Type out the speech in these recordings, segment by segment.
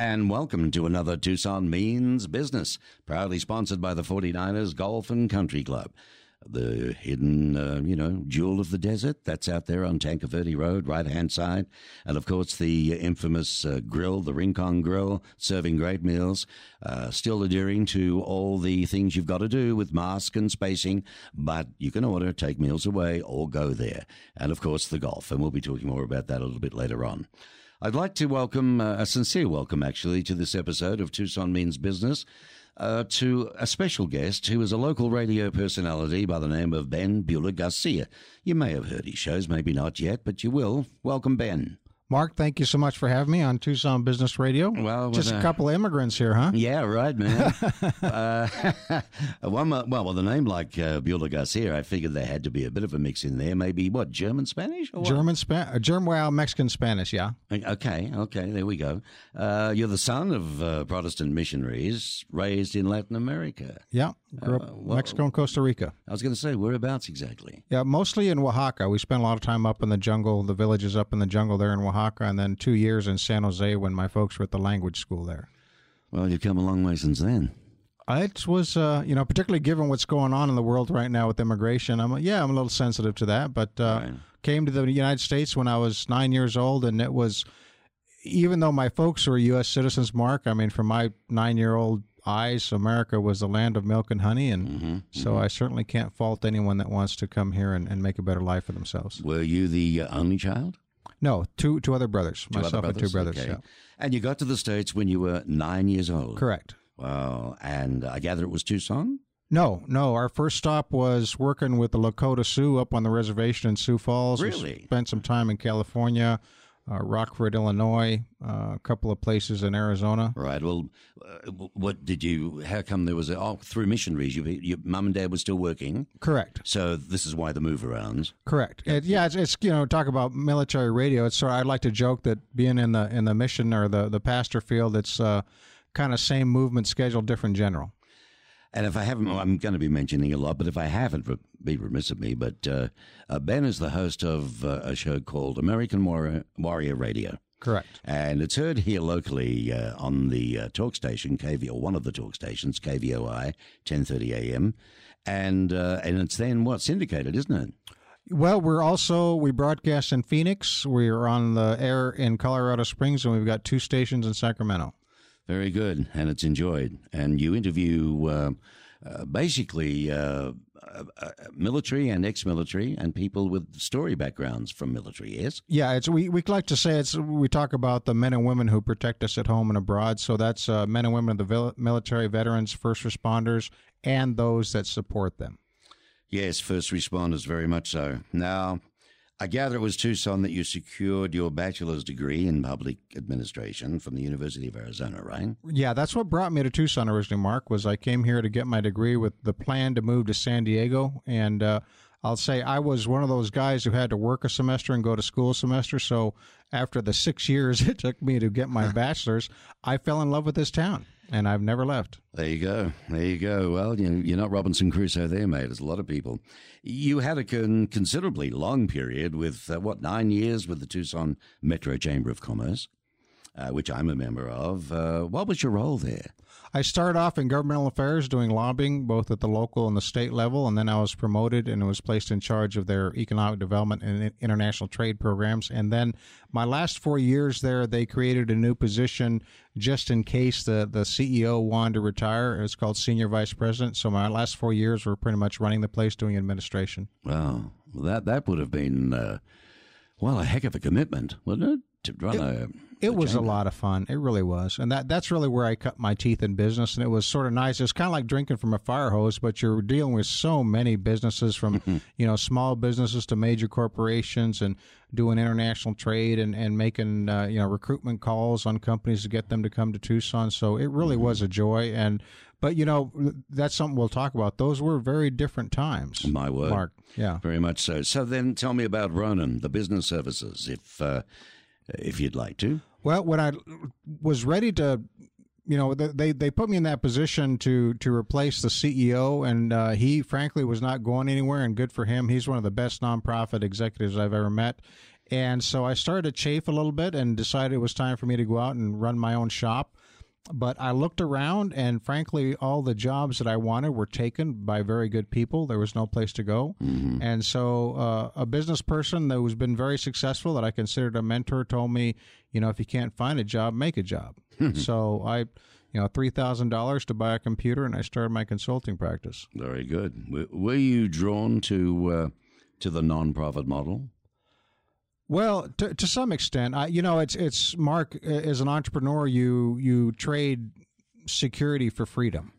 and welcome to another Tucson Means Business, proudly sponsored by the 49ers Golf and Country Club. The hidden, uh, you know, jewel of the desert that's out there on Tanque Verde Road, right hand side. And of course, the infamous uh, grill, the Rincon Grill, serving great meals. Uh, still adhering to all the things you've got to do with mask and spacing, but you can order, take meals away, or go there. And of course, the golf. And we'll be talking more about that a little bit later on. I'd like to welcome, uh, a sincere welcome actually, to this episode of Tucson Means Business, uh, to a special guest who is a local radio personality by the name of Ben Buehler Garcia. You may have heard his shows, maybe not yet, but you will. Welcome, Ben. Mark, thank you so much for having me on Tucson Business Radio. Well, just a uh, couple of immigrants here, huh? Yeah, right, man. uh, one, well, with a name like uh, Buehler Garcia, I figured there had to be a bit of a mix in there. Maybe what German Spanish or what? German, Spa- uh, German, well, Mexican Spanish, yeah. Okay, okay, there we go. Uh, you're the son of uh, Protestant missionaries raised in Latin America. Yeah, grew up Uh, well- Mexico and Costa Rica. I was going to say, whereabouts exactly? Yeah, mostly in Oaxaca. We spent a lot of time up in the jungle, the villages up in the jungle there in Oaxaca, and then two years in San Jose when my folks were at the language school there. Well, you've come a long way since then. It was, uh, you know, particularly given what's going on in the world right now with immigration. I'm, yeah, I'm a little sensitive to that, but uh, Right. came to the United States when I was nine years old, and it was, even though my folks were U.S. citizens, Mark. I mean, from my nine-year-old eyes, America was the land of milk and honey, and Mm-hmm, so I certainly can't fault anyone that wants to come here and, and make a better life for themselves. Were you the only child? No, two two other brothers, Two other myself and two brothers. Okay. Yeah, And you got to the States when you were nine years old. correct. Wow. And I gather it was Tucson? No, no. Our first stop was working with the Lakota Sioux up on the reservation in Sioux Falls. We Really? spent some time in California, uh, Rockford, Illinois, uh, a couple of places in Arizona. Right. Well, uh, what did you, how come there was a, oh, through missionaries, you, your mum and dad were still working. Correct. So this is why the move arounds. Correct. It, yeah, it's, it's you know talk about military radio. It's sort of, I'd like to joke that being in the in the mission or the the pastor field, it's uh, kind of same movement schedule, different general. And if I haven't, well, I'm going to be mentioning a lot, but if I haven't, be remiss of me. But uh, uh, Ben is the host of uh, a show called American Warrior, Warrior Radio. Correct. And it's heard here locally uh, on the uh, talk station, KV, or one of the talk stations, KVOI, 1030 AM. And, uh, and it's then what? Syndicated, isn't it? Well, we're also we broadcast in Phoenix. We're on the air in Colorado Springs, and we've got two stations in Sacramento. Very good, and it's enjoyed. And you interview uh, uh, basically uh, uh, uh, military and ex-military and people with story backgrounds from military. Yes, Yeah, it's we we like to say it's we talk about the men and women who protect us at home and abroad. So that's uh, men and women of the military, veterans, first responders, and those that support them. yes, first responders, very much so. Now, I gather it was Tucson that you secured your bachelor's degree in public administration from the University of Arizona, right? Yeah, that's what brought me to Tucson originally. Mark was I came here to get my degree with the plan to move to San Diego, and uh, I'll say I was one of those guys who had to work a semester and go to school a semester. So after the six years it took me to get my bachelor's, I fell in love with this town, and I've never left. There you go. There you go. Well, you you're not Robinson Crusoe there, mate. There's a lot of people. You had a con- considerably long period with, uh, what, nine years with the Tucson Metro Chamber of Commerce, uh, which I'm a member of. Uh, what was your role there? I started off in governmental affairs doing lobbying both at the local and the state level, and then I was promoted and was placed in charge of their economic development and international trade programs. And then my last four years there, they created a new position just in case the, the CEO wanted to retire. It's called senior vice president. So my last four years were pretty much running the place, doing administration. Wow. Well, that, that would have been, uh, well, a heck of a commitment, wouldn't it? To run a. It was a lot of fun. It really was, and that that's really where I cut my teeth in business. And it was sort of nice. It's kind of like drinking from a fire hose, but you're dealing with so many businesses, from you know small businesses to major corporations, and doing international trade and and making uh, you know recruitment calls on companies to get them to come to Tucson. So it really was a joy. And but you know that's something we'll talk about. Those were very different times. My word. Mark. Yeah. Very much so. So then tell me about Ronan, the business services, if, uh, if you'd like to. Well, when I was ready to, you know, they they put me in that position to to replace the CEO, and uh, he frankly was not going anywhere. And good for him. He's one of the best nonprofit executives I've ever met. And so I started to chafe a little bit and decided it was time for me to go out and run my own shop. But I looked around, and frankly, all the jobs that I wanted were taken by very good people. There was no place to go. Mm-hmm. And so, uh, a business person that has been very successful, that I considered a mentor, told me, you know, if you can't find a job, make a job. so I you know three thousand dollars to buy a computer, and I started my consulting practice. Very good. Were you drawn to uh, to the nonprofit model? Well, to, to some extent, I, you know, it's it's Mark as an entrepreneur, you you trade security for freedom,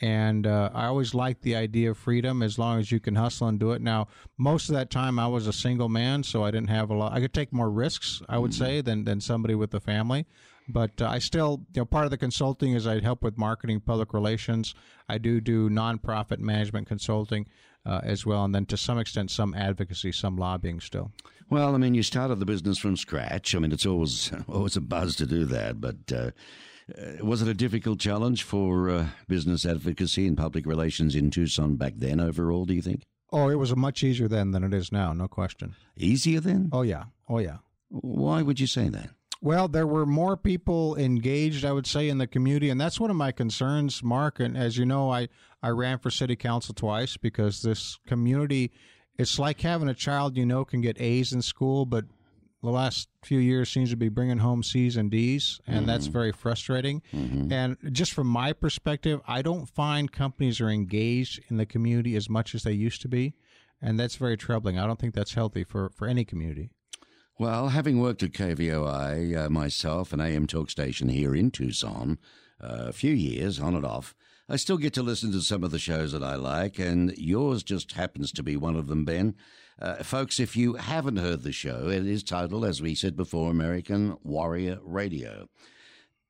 and uh, I always liked the idea of freedom as long as you can hustle and do it. Now, most of that time, I was a single man, so I didn't have a lot. I could take more risks, I would mm-hmm. say, than than somebody with a family. But uh, I still, you know, part of the consulting is I help with marketing, public relations. I do do nonprofit management consulting uh, as well, and then to some extent, some advocacy, some lobbying still. Well, I mean, you started the business from scratch. I mean, it's always always a buzz to do that, but. Uh, uh, was it a difficult challenge for uh, business advocacy and public relations in Tucson back then overall, do you think? Oh, it was much easier then than it is now, no question. Easier then? Oh, yeah. Oh, yeah. Why would you say that? Well, there were more people engaged, I would say, in the community, and that's one of my concerns, Mark. And as you know, I, I ran for city council twice because this community, it's like having a child you know can get A's in school, but the last few years seems to be bringing home C's and D's, and mm-hmm. that's very frustrating. Mm-hmm. And just from my perspective, I don't find companies are engaged in the community as much as they used to be, and that's very troubling. I don't think that's healthy for, for any community. Well, having worked at KVOI uh, myself, an AM talk station here in Tucson, uh, a few years on and off, I still get to listen to some of the shows that I like, and yours just happens to be one of them, Ben. Uh, folks, if you haven't heard the show, it is titled, as we said before, American Warrior Radio.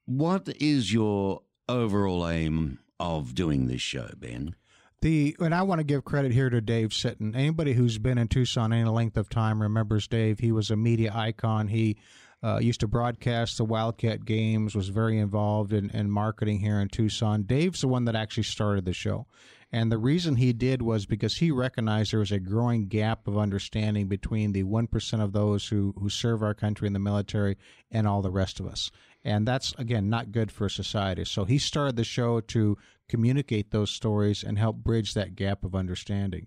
What is your overall aim of doing this show, Ben? The and I want to give credit here to Dave Sitton. Anybody who's been in Tucson any length of time remembers Dave. He was a media icon. He uh, used to broadcast the Wildcat games. Was very involved in, in marketing here in Tucson. Dave's the one that actually started the show. And the reason he did was because he recognized there was a growing gap of understanding between the 1% of those who, who serve our country in the military and all the rest of us. And that's, again, not good for society. So he started the show to communicate those stories and help bridge that gap of understanding.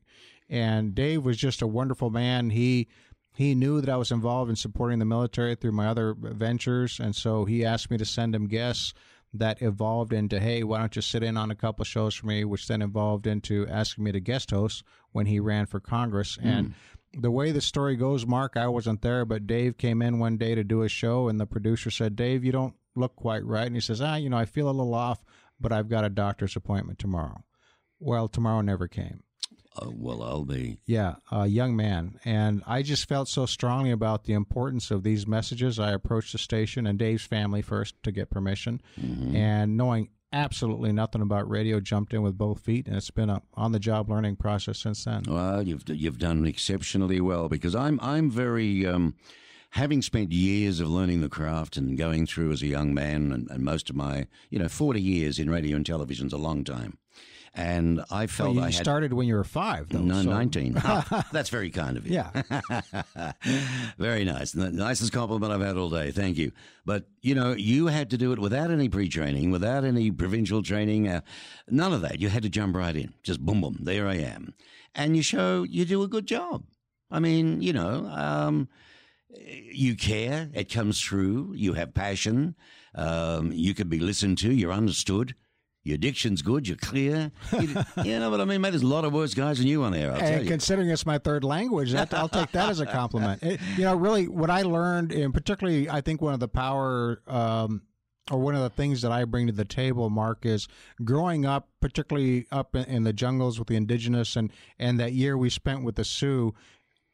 And Dave was just a wonderful man. He he knew that I was involved in supporting the military through my other ventures, and so he asked me to send him guests that evolved into, hey, why don't you sit in on a couple shows for me, which then evolved into asking me to guest host when he ran for Congress. Mm. And the way the story goes, Mark, I wasn't there, but Dave came in one day to do a show, and the producer said, Dave, you don't look quite right. And he says, ah, you know, I feel a little off, but I've got a doctor's appointment tomorrow. Well, tomorrow never came. Uh, well, I'll be. Yeah, a young man. And I just felt so strongly about the importance of these messages. I approached the station and Dave's family first to get permission. Mm-hmm. And knowing absolutely nothing about radio, jumped in with both feet, and it's been a on the job learning process since then. Well, you've you've done exceptionally well because I'm I'm very. Um, having spent years of learning the craft and going through as a young man and, and most of my, you know, 40 years in radio and television is a long time. And I felt well, you I had, started when you were five, though. No, so. 19. oh, that's very kind of you. Yeah. very nice. The nicest compliment I've had all day. Thank you. But, you know, you had to do it without any pre training, without any provincial training, uh, none of that. You had to jump right in. Just boom, boom, there I am. And you show you do a good job. I mean, you know, um, you care. It comes through. You have passion. Um, you can be listened to. You're understood. Your diction's good. You're clear. You, you know what I mean, mate? There's a lot of worse guys than you on there. I'll and considering it's my third language, that, I'll take that as a compliment. It, you know, really, what I learned, and particularly, I think one of the power. Um, or one of the things that I bring to the table, Mark, is growing up, particularly up in, in the jungles with the indigenous, and and that year we spent with the Sioux.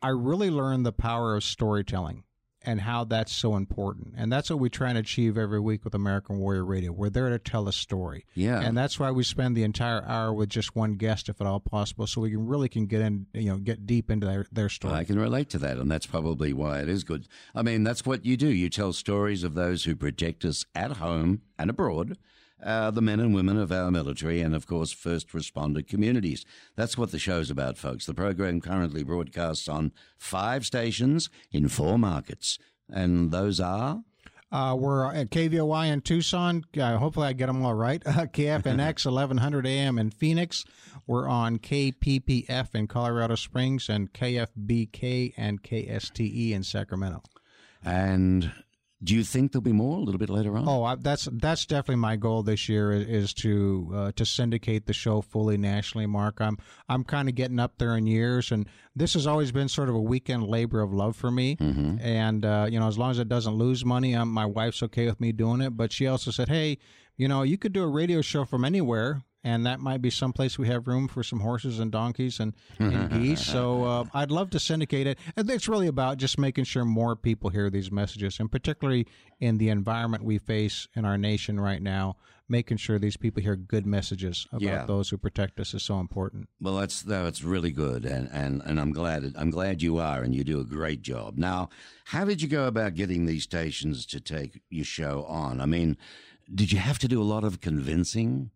I really learned the power of storytelling and how that's so important. And that's what we try and achieve every week with American Warrior Radio. We're there to tell a story. Yeah. And that's why we spend the entire hour with just one guest, if at all possible, so we can really can get in, you know, get deep into their, their story. I can relate to that, and that's probably why it is good. I mean, that's what you do. You tell stories of those who protect us at home and abroad uh, the men and women of our military and, of course, first responder communities. That's what the show's about, folks. The program currently broadcasts on five stations in four markets, and those are. Uh, we're at KVOI in Tucson. Uh, hopefully, I get them all right. KFNX 1100 AM in Phoenix. We're on KPPF in Colorado Springs and KFBK and KSTE in Sacramento. And do you think there'll be more a little bit later on? Oh, I, that's that's definitely my goal this year is, is to uh, to syndicate the show fully nationally. Mark, I'm I'm kind of getting up there in years, and this has always been sort of a weekend labor of love for me. Mm-hmm. And uh, you know, as long as it doesn't lose money, I'm, my wife's okay with me doing it. But she also said, "Hey, you know, you could do a radio show from anywhere and that might be someplace we have room for some horses and donkeys and, and geese. So uh, I'd love to syndicate it. And it's really about just making sure more people hear these messages, and particularly in the environment we face in our nation right now, making sure these people hear good messages about Yeah. those who protect us is so important. Well, that's that's really good, and, and, and I'm glad I'm glad you are, and you do a great job. Now, how did you go about getting these stations to take your show on? I mean, did you have to do a lot of convincing?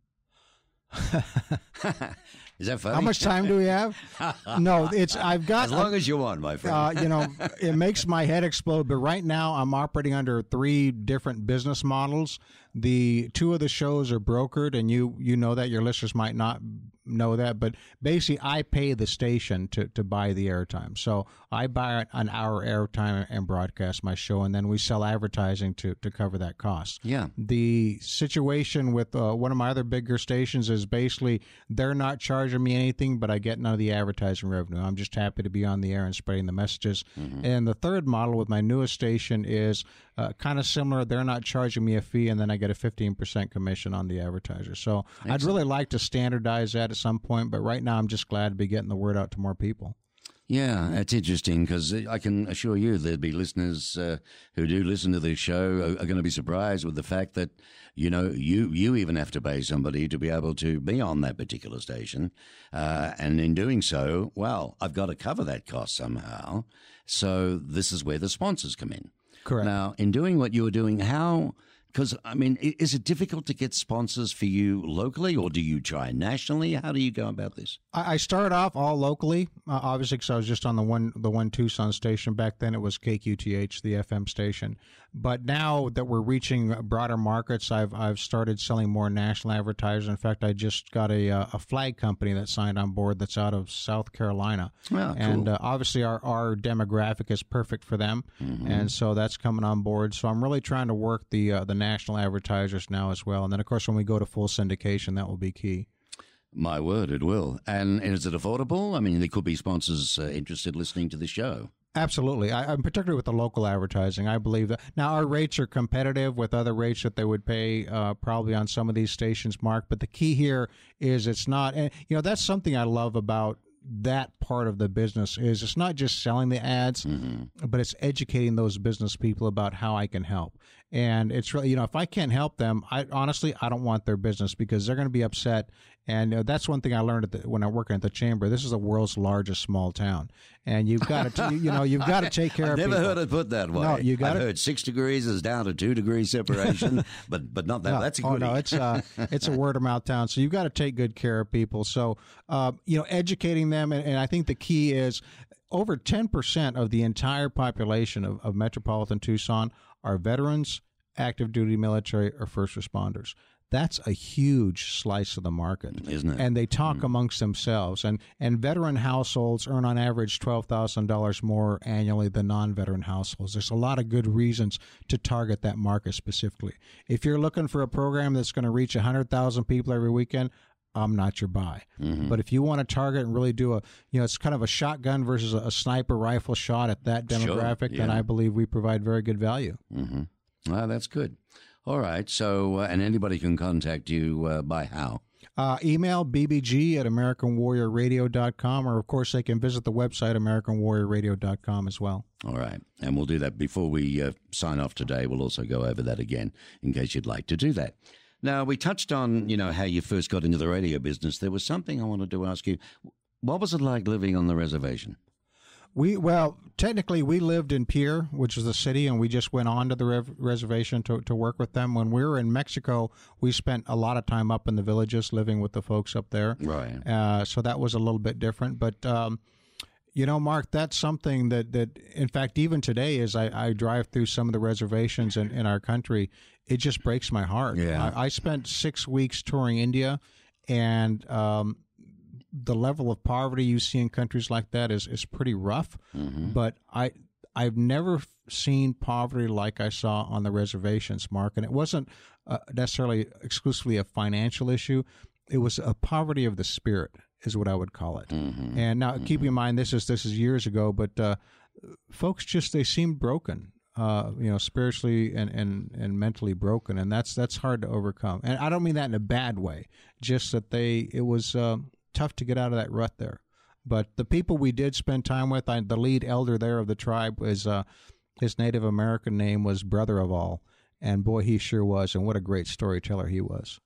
Is that funny? How much time do we have? no, it's I've got As long as you want, my friend. uh, you know, it makes my head explode. But right now, I'm operating under three different business models. The two of the shows are brokered, and you you know that your listeners might not know that, but basically, I pay the station to to buy the airtime. So I buy an hour airtime and broadcast my show, and then we sell advertising to to cover that cost. yeah. The situation with uh, one of my other bigger stations is basically they're not charging me anything, but I get none of the advertising revenue. I'm just happy to be on the air and spreading the messages. And the third model with my newest station is uh, kind of similar. They're not charging me a fee, and then I get a 15% commission on the advertiser. So I'd really like to standardize that at some point, but right now I'm just glad to be getting the word out to more people. Yeah, that's interesting because I can assure you there'd be listeners uh, who do listen to this show are, are going to be surprised with the fact that you know you you even have to pay somebody to be able to be on that particular station, uh, and in doing so, well, I've got to cover that cost somehow. So this is where the sponsors come in. Correct. Now, in doing what you were doing, how? Because I mean, is it difficult to get sponsors for you locally, or do you try nationally? How do you go about this? I I started off all locally, uh, obviously, because I was just on the one the one Tucson station back then. It was KQTH, the FM station. But now that we're reaching broader markets, I've I've started selling more national advertisers. In fact, I just got a uh, a flag company that signed on board that's out of South Carolina, Well, and cool. uh, obviously our our demographic is perfect for them, and so that's coming on board. So I'm really trying to work the uh, the national advertisers now as well, and then of course when we go to full syndication, that will be key. My word, it will. And is it affordable? I mean, there could be sponsors uh, interested listening to the show. Absolutely. I, I'm particularly with the local advertising. I believe that now our rates are competitive with other rates that they would pay uh, probably on some of these stations, Mark. But the key here is it's not, and you know, that's something I love about that part of the business is it's not just selling the ads, but it's educating those business people about how I can help. And it's really, you know, if I can't help them, I honestly, I don't want their business because they're going to be upset. And uh, that's one thing I learned at the, when I'm working at the chamber. This is the world's largest small town, and you've got to, you know, you've got to take care I've of never people. heard it put that way. No, you I've gotta- heard six degrees is down to two degrees separation, but but not that. No, That's a oh no, it's uh, it's a word of mouth town. So you've got to take good care of people. So uh, you know, educating them, and, and I think the key is over ten percent of the entire population of, of metropolitan Tucson are veterans, active duty military, or first responders. That's a huge slice of the market, Isn't it? And they talk amongst themselves. And and veteran households earn on average twelve thousand dollars more annually than non-veteran households. There's a lot of good reasons to target that market specifically. If you're looking for a program that's going to reach hundred thousand people every weekend, I'm not your buy. Mm-hmm. But if you want to target and really do a, you know, it's kind of a shotgun versus a, sniper rifle shot at that Sure, demographic, then. I believe we provide very good value. Mm-hmm. Well, that's good. All right. So, uh, and anybody can contact you uh, by how? Uh, email bbg at americanwarriorradio.com, or of course, they can visit the website americanwarriorradio.com as well. All right. And we'll do that before we uh, sign off today. We'll also go over that again in case you'd like to do that. Now, we touched on, you know, how you first got into the radio business. There was something I wanted to ask you. What was it like living on the reservation? We well, technically, we lived in Pierre, which is the city, and we just went on to the rev- reservation to, to work with them. When we were in Mexico, we spent a lot of time up in the villages, living with the folks up there. Right. Uh, so that was a little bit different, but. Um, you know, Mark, that's something that, that in fact, even today, as I, I drive through some of the reservations in, in our country, it just breaks my heart. Yeah. I, I spent six weeks touring India, and um, the level of poverty you see in countries like that is, is pretty rough. But I I've never seen poverty like I saw on the reservations, Mark. And it wasn't uh, necessarily exclusively a financial issue; it was a poverty of the spirit, is what I would call it. And now, keep in mind, this is this is years ago, but uh, folks just they seemed broken. Uh, you know, spiritually and, and, and mentally broken, and that's that's hard to overcome. And I don't mean that in a bad way. Just that they it was uh, tough to get out of that rut there. But the people we did spend time with, I, the lead elder there of the tribe was uh, his Native American name was Brother of All, and boy, he sure was, and what a great storyteller he was.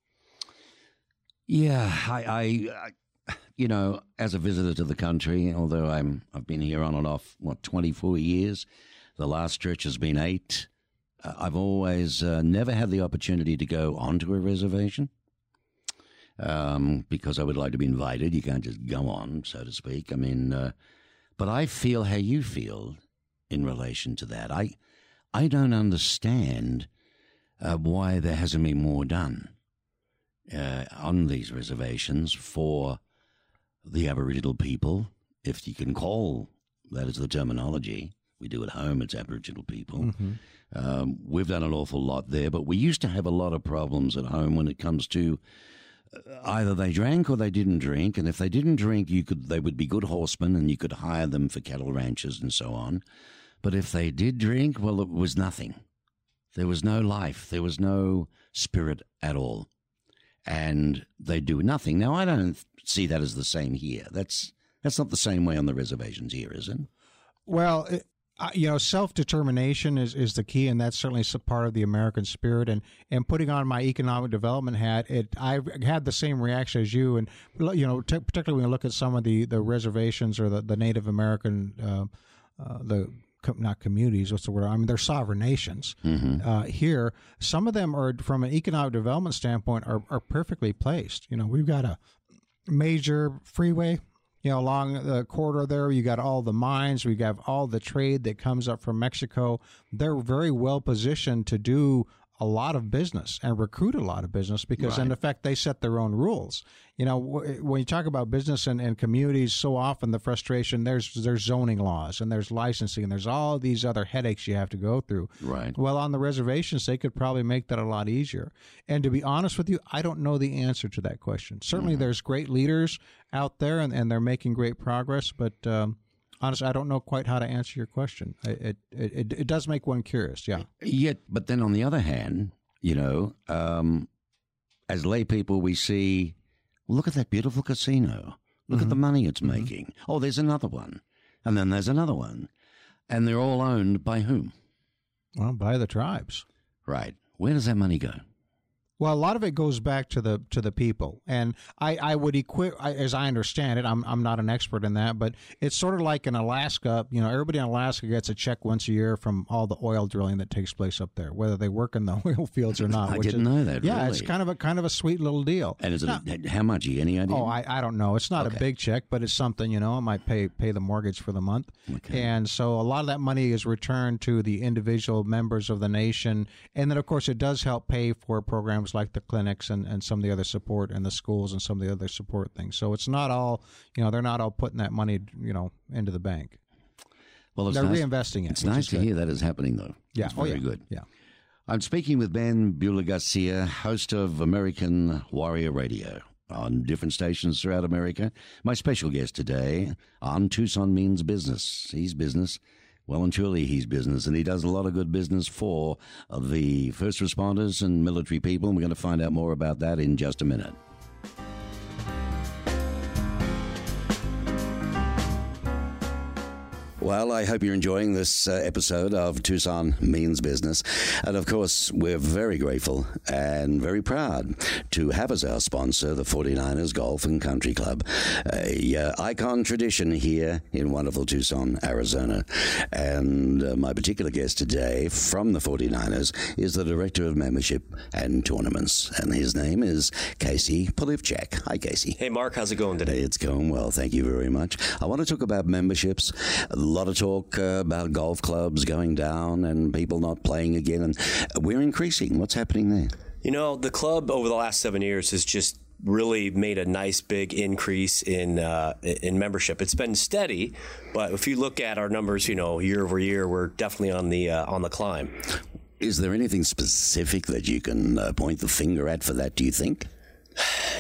Yeah, I, I, I, you know, as a visitor to the country, although I'm, I've been here on and off what 24 years. The last stretch has been eight. Uh, I've always uh, never had the opportunity to go onto a reservation um, because I would like to be invited. You can't just go on, so to speak. I mean, uh, but I feel how you feel in relation to that. I, I don't understand uh, why there hasn't been more done uh, on these reservations for the Aboriginal people, if you can call that is the terminology. We do at home, it's Aboriginal people. Um, we've done an awful lot there, but we used to have a lot of problems at home when it comes to either they drank or they didn't drink, and if they didn't drink, you could they would be good horsemen, and you could hire them for cattle ranches and so on. But if they did drink, well, it was nothing. There was no life. There was no spirit at all and they do nothing. Now, I don't see that as the same here. That's that's not the same way on the reservations here, is it? Well, uh, you know, self determination is, is the key, and that's certainly part of the American spirit. And, and putting on my economic development hat, it I've had the same reaction as you. And you know, t- particularly when you look at some of the, the reservations or the, the Native American uh, uh, the not communities. What's the word? I mean, they're sovereign nations. Uh, here, some of them are, from an economic development standpoint, are, are perfectly placed. You know, we've got a major freeway you know, along the corridor there, you got all the mines, we got all the trade that comes up from Mexico. They're very well positioned to do a lot of business and recruit a lot of business because, in effect, they set their own rules. You know, wh- when you talk about business and, and communities, so often the frustration there's there's zoning laws and there's licensing and there's all these other headaches you have to go through. Right. Well, on the reservations, they could probably make that a lot easier. And to be honest with you, I don't know the answer to that question. Certainly, there's great leaders out there, and, and they're making great progress. But um, honestly, I don't know quite how to answer your question. It it, it it does make one curious. Yeah. Yet, but then on the other hand, you know, um, as lay people, we see, look at that beautiful casino. Look at the money it's making. Oh, there's another one, and then there's another one, and they're all owned by whom? Well, by the tribes. Right. Where does that money go? Well, a lot of it goes back to the to the people, and I, I would equip, as I understand it. I'm I'm not an expert in that, but it's sort of like in Alaska. You know, everybody in Alaska gets a check once a year from all the oil drilling that takes place up there, whether they work in the oil fields or not. I didn't is- know that, Yeah, it's kind of a kind of a sweet little deal. And is it how much? Any idea? Oh, I, I don't know. It's not Okay. a big check, but it's something, you know, I might pay pay the mortgage for the month. And so a lot of that money is returned to the individual members of the nation. And then, of course, it does help pay for programs like the clinics and, and some of the other support and the schools and some of the other support things. So it's not all, you know, they're not all putting that money, you know, into the bank. well, it's They're nice, reinvesting it. It's nice to good. hear that is happening, though. Yeah. It's oh, yeah. good. Yeah. I'm speaking with Ben Buehler Garcia, host of American Warrior Radio on different stations throughout America. My special guest today on Tucson Means Business. He's business. Well and truly, he's business, and he does a lot of good business for the first responders and military people. And we're going to find out more about that in just a minute. Well, I hope you're enjoying this uh, episode of Tucson Means Business. And of course, we're very grateful and very proud to have as our sponsor the 49ers Golf and Country Club, a uh, icon tradition here in wonderful Tucson, Arizona. And uh, my particular guest today from the 49ers is the Director of Membership and Tournaments. And his name is Casey Polivchak. Hi, Casey. Hey, Mark. How's it going today? It's going well. Thank you very much. I want to talk about memberships. A lot of talk uh, about golf clubs going down and people not playing again. And we're increasing. What's happening there? You know, the club over the last seven years has just really made a nice big increase in uh, in membership. It's been steady, but if you look at our numbers, you know, year over year, we're definitely on the uh, on the climb. Is there anything specific that you can uh, point the finger at for that? Do you think?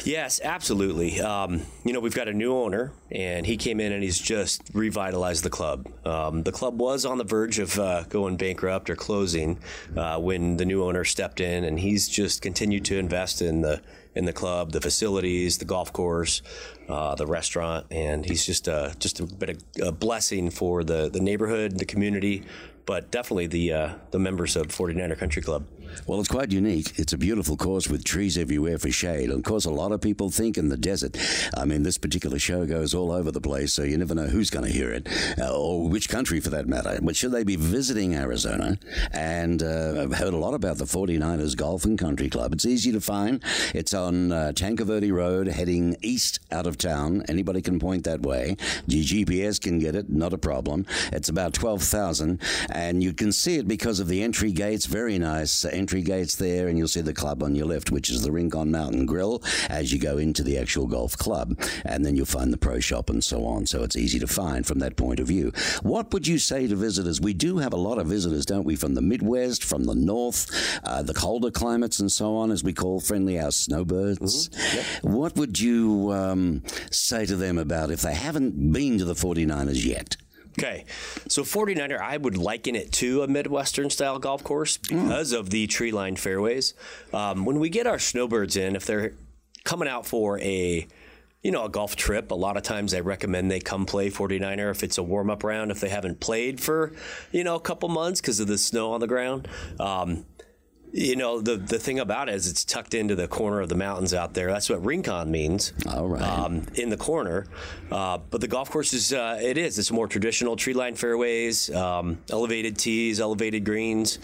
Yes, absolutely. Um, you know, we've got a new owner, and he came in and he's just revitalized the club. Um, the club was on the verge of uh, going bankrupt or closing uh, when the new owner stepped in, and he's just continued to invest in the in the club, the facilities, the golf course, uh, the restaurant, and he's just uh, just a bit of a blessing for the the neighborhood, the community, but definitely the uh, the members of 49er Country Club. Well, it's quite unique. It's a beautiful course with trees everywhere for shade. And of course, a lot of people think in the desert. I mean, this particular show goes all over the place, so you never know who's going to hear it uh, or which country for that matter. But should they be visiting Arizona? And uh, I've heard a lot about the 49ers Golf and Country Club. It's easy to find. It's on uh, Tanque Verde Road, heading east out of town. Anybody can point that way. Your GPS can get it, not a problem. It's about 12,000, and you can see it because of the entry gates. Very nice entry gates there, and you'll see the club on your left, which is the Rincon Mountain Grill, as you go into the actual golf club. And then you'll find the pro shop and so on. So it's easy to find from that point of view. What would you say to visitors? We do have a lot of visitors, don't we, from the Midwest, from the North, uh, the colder climates, and so on, as we call friendly our snowbirds. Mm-hmm. Yep. What would you um, say to them about if they haven't been to the 49ers yet? Okay. So 49er, I would liken it to a Midwestern style golf course because mm. of the tree lined fairways. Um, when we get our snowbirds in, if they're coming out for a you know, a golf trip. A lot of times I recommend they come play 49er if it's a warm up round, if they haven't played for, you know, a couple months because of the snow on the ground. Um, you know, the the thing about it is it's tucked into the corner of the mountains out there. That's what Rincon means. All right. Um, in the corner. Uh, but the golf course is, uh, it is. It's more traditional tree line fairways, um, elevated tees, elevated greens.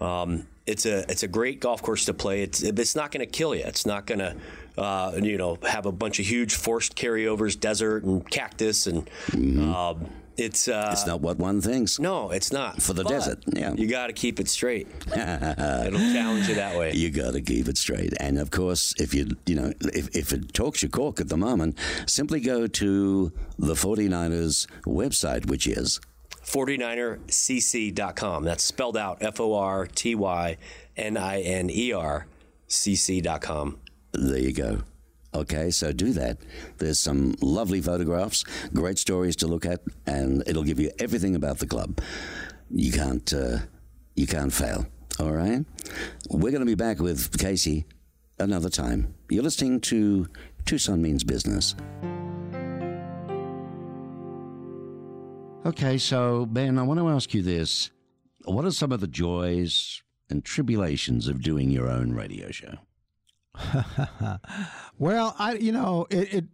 Um, it's a it's a great golf course to play. It's it's not going to kill you. It's not going to uh, you know have a bunch of huge forced carryovers, desert and cactus and. Mm-hmm. It's uh, it's not what one thinks. No, it's not for the but desert. Yeah, you got to keep it straight. It'll challenge you that way. You got to keep it straight, and of course, if you you know if, if it talks your cork at the moment, simply go to the 49ers website, which is 49ercc.com. That's spelled out F O R T Y N I N E R cc.com. There you go. Okay, so do that. There's some lovely photographs, great stories to look at, and it'll give you everything about the club. You can't, uh, you can't fail. All right, we're going to be back with Casey another time. You're listening to Tucson Means Business. Okay, so Ben, I want to ask you this: What are some of the joys and tribulations of doing your own radio show? well, I you know it, it,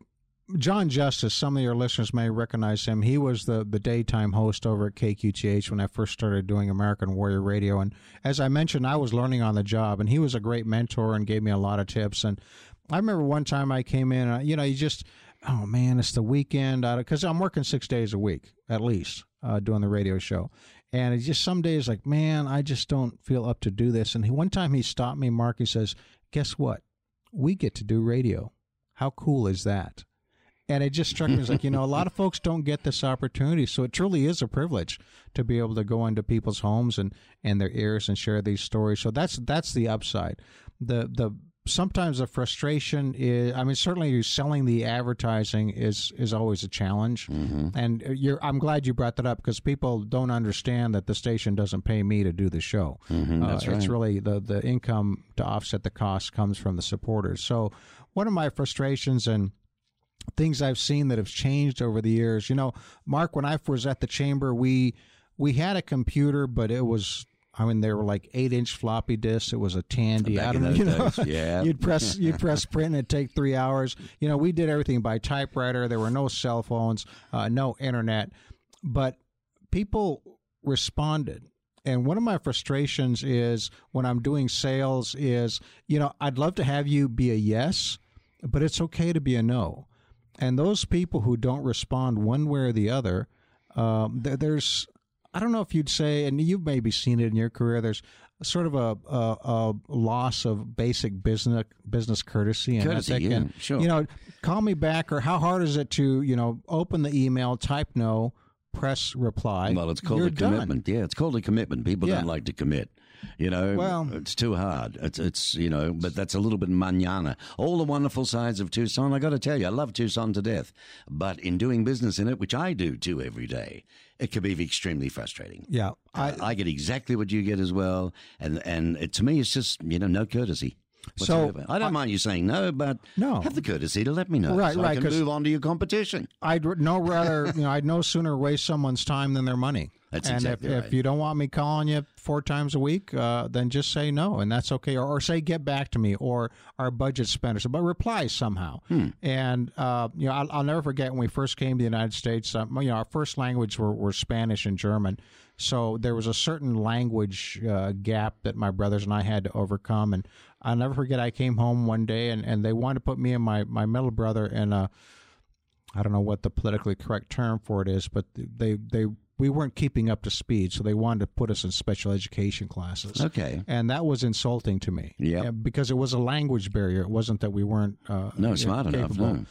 John Justice. Some of your listeners may recognize him. He was the the daytime host over at KQTH when I first started doing American Warrior Radio. And as I mentioned, I was learning on the job, and he was a great mentor and gave me a lot of tips. And I remember one time I came in, uh, you know, you just oh man, it's the weekend because I'm working six days a week at least uh, doing the radio show. And it's just some days like, man, I just don't feel up to do this. And he, one time he stopped me, Mark. He says, "Guess what? We get to do radio. How cool is that? And it just struck me as like, you know, a lot of folks don't get this opportunity. So it truly is a privilege to be able to go into people's homes and, and their ears and share these stories. So that's that's the upside. The the sometimes the frustration is i mean certainly selling the advertising is is always a challenge mm-hmm. and you're i'm glad you brought that up because people don't understand that the station doesn't pay me to do the show mm-hmm, uh, right. it's really the the income to offset the cost comes from the supporters so one of my frustrations and things I've seen that have changed over the years. You know, Mark, when I was at the chamber, we we had a computer, but it was I mean, they were like eight inch floppy disks. It was a Tandy. Back I don't. You know, days, yeah. you'd press you'd press print and it'd take three hours. You know, we did everything by typewriter. There were no cell phones, uh, no internet, but people responded. And one of my frustrations is when I'm doing sales is, you know, I'd love to have you be a yes, but it's okay to be a no. And those people who don't respond one way or the other, um, there's I don't know if you'd say, and you've maybe seen it in your career. There's sort of a, a, a loss of basic business business courtesy and Courtesy, ethic. yeah, and, sure. You know, call me back, or how hard is it to you know open the email, type no, press reply. Well, it's called You're a done. commitment. Yeah, it's called a commitment. People Yeah. don't like to commit. You know, Well- it's too hard. It's, it's you know, but that's a little bit manana. All the wonderful sides of Tucson. I got to tell you, I love Tucson to death. But in doing business in it, which I do too every day, it can be extremely frustrating. Yeah, I, I get exactly what you get as well, and and it, to me, it's just you know no courtesy. So. I don't mind you saying no, but No. have the courtesy to let me know, Right, so right, I can move on to your competition. I'd no rather, you know, I'd no sooner waste someone's time than their money. That's and exactly if, right. if you don't want me calling you four times a week, uh, then just say no, and that's okay. Or, or say get back to me, or our budget spender. So, but reply somehow. Hmm. And uh, you know, I'll, I'll never forget when we first came to the United States. Um, you know, our first language were, were Spanish and German. So there was a certain language uh, gap that my brothers and I had to overcome. And I'll never forget. I came home one day, and, and they wanted to put me and my my middle brother in a I don't know what the politically correct term for it is, but they they we weren't keeping up to speed, so they wanted to put us in special education classes. Okay. And that was insulting to me. Yeah, Because it was a language barrier. It wasn't that we weren't uh, No, you know, smart enough, no.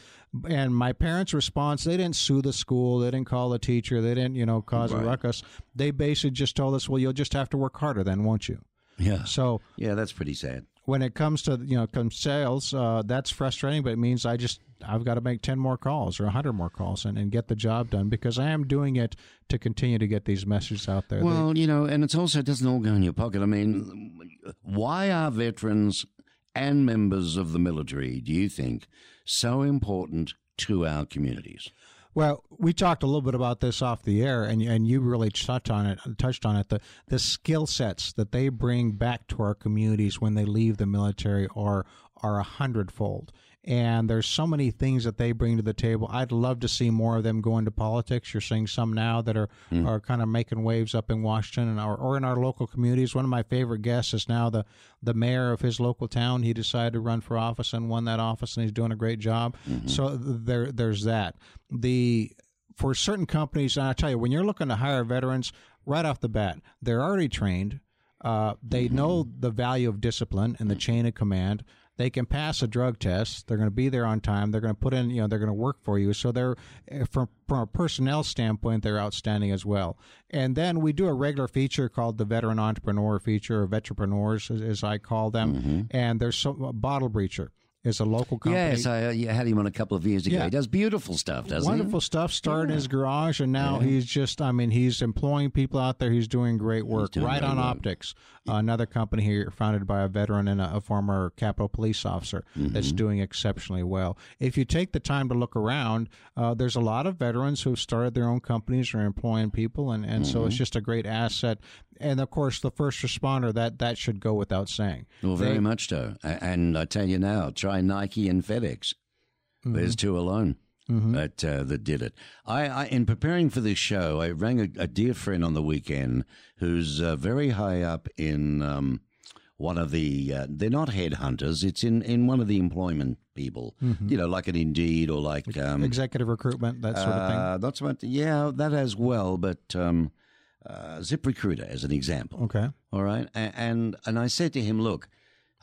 And my parents' response, they didn't sue the school. They didn't call the teacher. They didn't, you know, cause Right. a ruckus. They basically just told us, well, you'll just have to work harder then, won't you? Yeah, So yeah, that's pretty sad. When it comes to you know comes sales, uh, that's frustrating. But it means I just I've got to make ten more calls or hundred more calls and, and get the job done because I am doing it to continue to get these messages out there. Well, you know, and it's also it doesn't all go in your pocket. I mean, why are veterans and members of the military, do you think, so important to our communities? Well, we talked a little bit about this off the air, and and you really touched on it. Touched on it. The the skill sets that they bring back to our communities when they leave the military are are a hundredfold. And there's so many things that they bring to the table. I'd love to see more of them go into politics. You're seeing some now that are hmm. are kind of making waves up in Washington and our, or in our local communities. One of my favorite guests is now the the mayor of his local town. He decided to run for office and won that office, and he's doing a great job. Mm-hmm. So there there's that. The for certain companies, and I tell you, when you're looking to hire veterans, right off the bat, they're already trained. Uh, they mm-hmm. know the value of discipline and the mm-hmm. chain of command. They can pass a drug test. They're going to be there on time. They're going to put in, you know, they're going to work for you. So they're, eh, from, from a personnel standpoint, they're outstanding as well. And then we do a regular feature called the Veteran Entrepreneur feature, or Vetrepreneurs, as, as I call them. And there's some, a Bottle Breacher is a local company. Yes, I uh, had him on a couple of years ago. Yeah. He does beautiful stuff, doesn't he? Wonderful stuff. Started in his garage, and now he's just, I mean, he's employing people out there. He's doing great work. doing right on work. Optics, another company here founded by a veteran and a, a former Capitol police officer that's Mm-hmm. doing exceptionally well. If you take the time to look around, uh, there's a lot of veterans who've started their own companies or employing people, and, and so it's Mm-hmm. just a great asset. And of course, the first responder, that, that should go without saying. Well, very much so. And I tell you now, try Nike and FedEx. There's two alone. That uh, that did it. I, I in preparing for this show, I rang a, a dear friend on the weekend who's uh, very high up in um, one of the. Uh, they're not headhunters. It's in, in one of the employment people. You know, like an Indeed or like um, Executive recruitment, that sort of thing. uh, so much. Yeah, that as well. But um, uh, ZipRecruiter as an example. Okay. All right. A- And, and I said to him, look,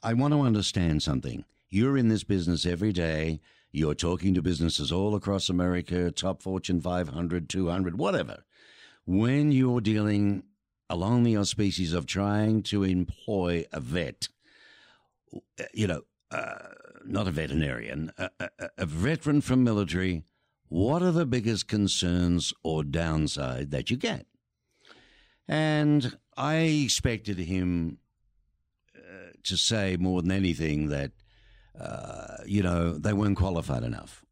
I want to understand something. You're in this business every day. You're talking to businesses all across America, top Fortune 500, 200, whatever. When you're dealing along the auspices of trying to employ a vet, you know, uh, not a veterinarian, a, a, a veteran from military, what are the biggest concerns or downside that you get? And I expected him uh, to say more than anything that, uh, you know, they weren't qualified enough.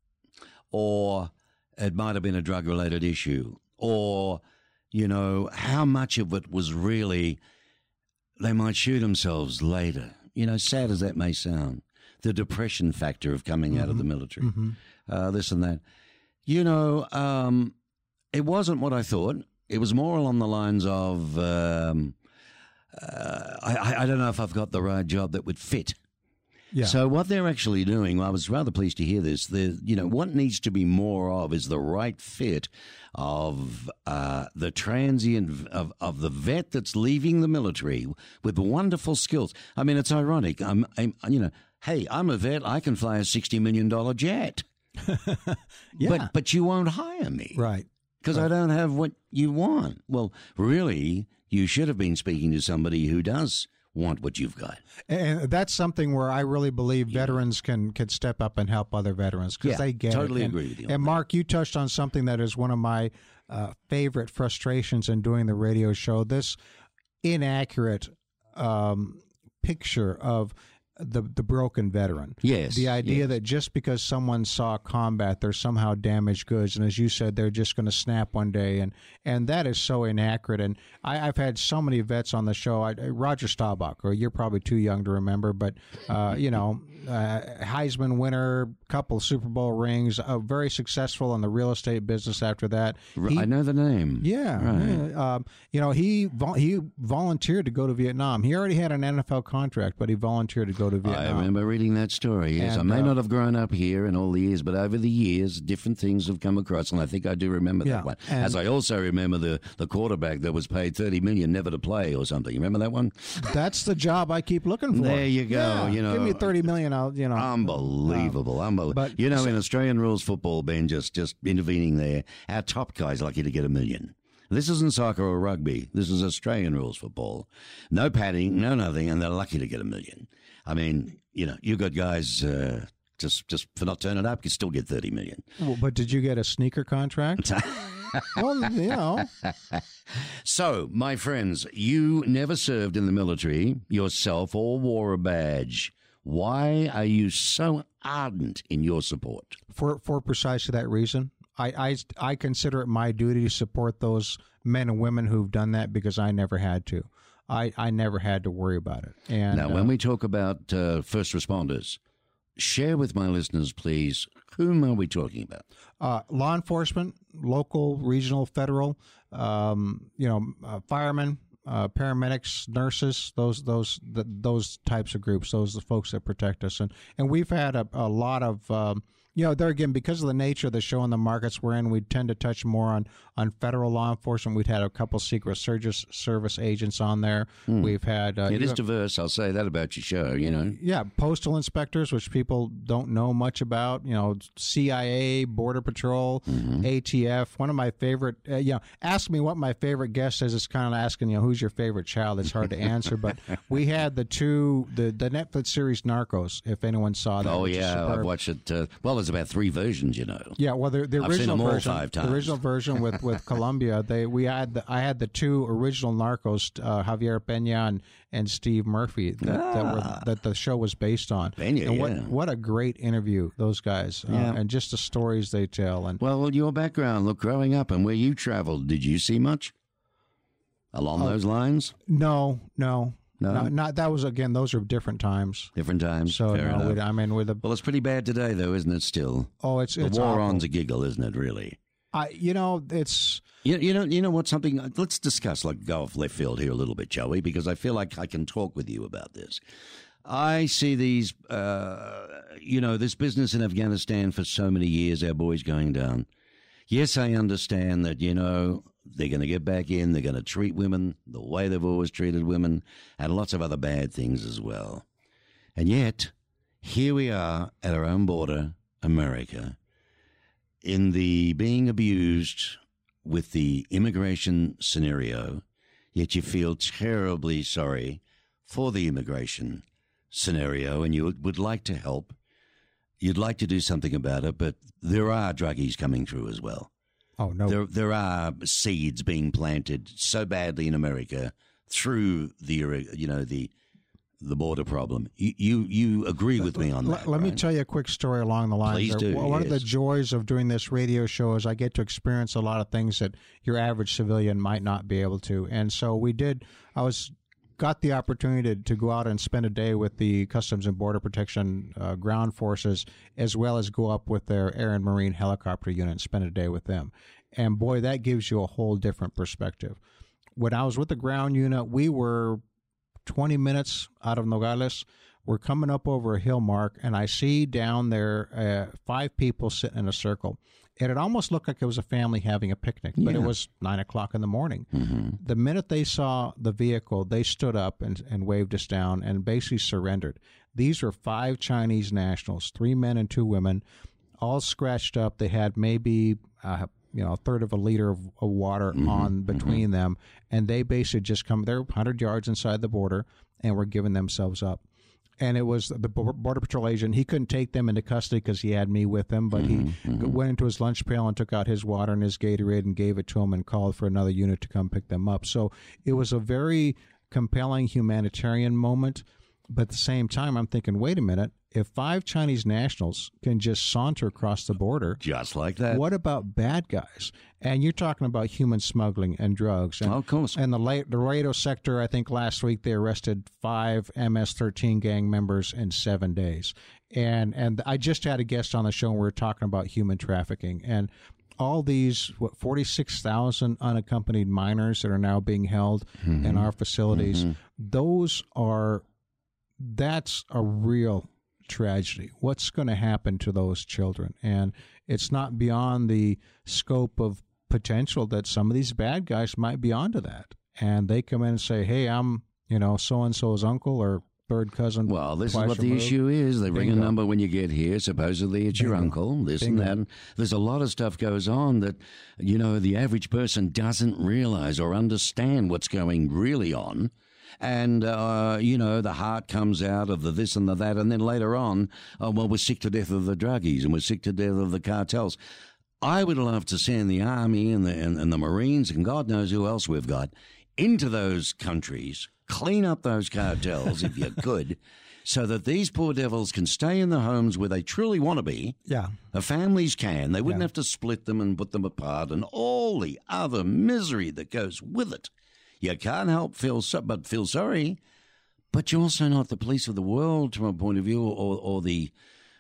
or it might have been a drug related issue, or, you know, how much of it was really they might shoot themselves later. You know, sad as that may sound, the depression factor of coming out of the military, uh, this and that. You know, um, it wasn't what I thought. It was more along the lines of um, uh, I, I don't know if I've got the right job that would fit. Yeah. So what they're actually doing, I was rather pleased to hear this. The you know what needs to be more of is the right fit of uh, the transient of, of the vet that's leaving the military with wonderful skills. I mean, it's ironic. I'm, I'm you know, hey, I'm a vet. I can fly a sixty million dollar jet. yeah. But but you won't hire me right. Because I don't have what you want. Well, really, you should have been speaking to somebody who does want what you've got. And that's something where I really believe veterans can can step up and help other veterans because Yeah, they get totally it. And, agree with you And that. Mark, you touched on something that is one of my uh, favorite frustrations in doing the radio show. This inaccurate um, picture of the the broken veteran. Yes, The idea yes. that just because someone saw combat, they're somehow damaged goods, and as you said, they're just going to snap one day, and and that is so inaccurate. And I, I've had so many vets on the show. I, Roger Staubach, or you're probably too young to remember, but uh, you know, uh, Heisman winner, couple Super Bowl rings, uh, very successful in the real estate business after that. He- I know the name. yeah, Right. yeah. Um, you know, he he volunteered to go to Vietnam. He already had an NFL contract, but he volunteered to go to Vietnam. I remember reading that story. Yes, I may uh, not have grown up here in all the years, but over the years, different things have come across, and I think I do remember Yeah, that one. and- As I also remember the, the quarterback that was paid thirty million never to play or something. You remember that one? That's the job I keep looking for. There you go, Yeah, you know. give me thirty million. I'll you know. Unbelievable, unbelievable. but- you know, in Australian rules football, Ben, just just intervening there, our top guy's lucky to get a million. This isn't soccer or rugby. This is Australian rules football. No padding, no nothing, and they're lucky to get a million. I mean, you know, you got guys uh, just just for not turning up, you still get thirty million. Well, but did you get a sneaker contract? well, you know, So, my friends, you never served in the military yourself or wore a badge. Why are you so ardent in your support? for for precisely that reason, I, I I consider it my duty to support those men and women who've done that because I never had to. I, I never had to worry about it. And Now, uh, when we talk about uh, first responders, share with my listeners, please, whom are we talking about? uh, law enforcement, local, regional, federal, um, you know, uh, firemen, uh, paramedics, nurses, those those th those types of groups, those are the folks that protect us, and and we've had a, a lot of. Um, you know, there again, because of the nature of the show and the markets we're in, we tend to touch more on, on federal law enforcement. We've had a couple Secret Service service agents on there. We've had uh, It you diverse. I'll say that about your show. You know, yeah, postal inspectors, which people don't know much about. You know, CIA, Border Patrol, ATF. One of my favorite. Uh, you know, ask me what my favorite guest is. It's kind of asking you know who's your favorite child. It's hard to answer, but we had the two the the Netflix series Narcos. If anyone saw that, oh yeah, I've watched it. Uh, well, there's about three versions. You know, Yeah, well, the, the I've seen original them all version, the original version with with Colombia, they we had the, I had the two original Narcos, uh, Javier Pena and, and Steve Murphy that that, were, that the show was based on. Peña, and what yeah. what a great interview those guys, uh, Yeah. and just the stories they tell. And Well, your background, look, growing up and where you traveled, did you see much along those lines? no, no, No? not, not that was again. Those are different times. Different times. So no, we, I mean, with the well, it's pretty bad today, though, isn't it? Still, oh, it's the it's war awful. on's a giggle, isn't it? Really. I you know it's You, you know, you know what? Something. uh, Let's discuss, like, go off left field here a little bit, shall we? because I feel like I can talk with you about this. I see these, uh, you know, this business in Afghanistan for so many years. Our boys going down. Yes, I understand that. You know, they're going to get back in. They're going to treat women the way they've always treated women, and lots of other bad things as well. And yet, here we are at our own border, America, in the being abused with the immigration scenario, yet you feel terribly sorry for the immigration scenario and you would, like to help. You'd like to do something about it, but there are druggies coming through as well. oh no There, there are seeds being planted so badly in America through the, you know, the, the border problem. You you, you agree with me on that? Let, let me tell you a quick story along the lines. Please do, One of the joys of doing this radio show is I get to experience a lot of things that your average civilian might not be able to. And so we did. I was got the opportunity to, to go out and spend a day with the Customs and Border Protection uh, ground forces, as well as go up with their air and marine helicopter unit and spend a day with them. And boy, that gives you a whole different perspective. When I was with the ground unit, we were 20 minutes out of Nogales. We're coming up over a hill mark, and I see down there uh, five people sitting in a circle. And it almost looked like it was a family having a picnic, but it was nine o'clock in the morning. Mm-hmm. The minute they saw the vehicle, they stood up and, and waved us down and basically surrendered. These were five Chinese nationals, three men and two women, all scratched up. They had maybe uh, you know a third of a liter of, of water mm-hmm, on mm-hmm. between them, and they basically just come. They're 100 yards inside the border and were giving themselves up. And it was the border patrol agent. He couldn't take them into custody because he had me with him, but he mm-hmm, went into his lunch pail and took out his water and his Gatorade and gave it to him and called for another unit to come pick them up. So it was a very compelling humanitarian moment. But at the same time, I'm thinking, wait a minute, if five Chinese nationals can just saunter across the border, Just like that. what about bad guys? And you're talking about human smuggling and drugs. And, of course. And the La- the Laredo sector, I think last week they arrested five MS-13 gang members in seven days. And and I just had a guest on the show. and We were talking about human trafficking and all these what 46,000 unaccompanied minors that are now being held in mm-hmm. our facilities. Mm-hmm. Those are that's a real tragedy. What's going to happen to those children? And it's not beyond the scope of potential that some of these bad guys might be onto that. And they come in and say, "Hey, I'm, you know, so and so's uncle or third cousin." Well, this is what the removed." issue is. They ring a number when you get here. Supposedly it's your uncle, this Bingo. and that. There's a lot of stuff goes on that, you know, the average person doesn't realize or understand what's going really on. And, uh, you know, the heart comes out of the this and the that. And then later on, oh, well, we're sick to death of the druggies and we're sick to death of the cartels. I would love to send the army and the, and, and the Marines and God knows who else we've got into those countries, clean up those cartels if you could, so that these poor devils can stay in the homes where they truly want to be. Yeah. The families can. They wouldn't Yeah. have to split them and put them apart and all the other misery that goes with it. You can't help feel so, but feel sorry, but you're also not the police of the world from a point of view or, or the,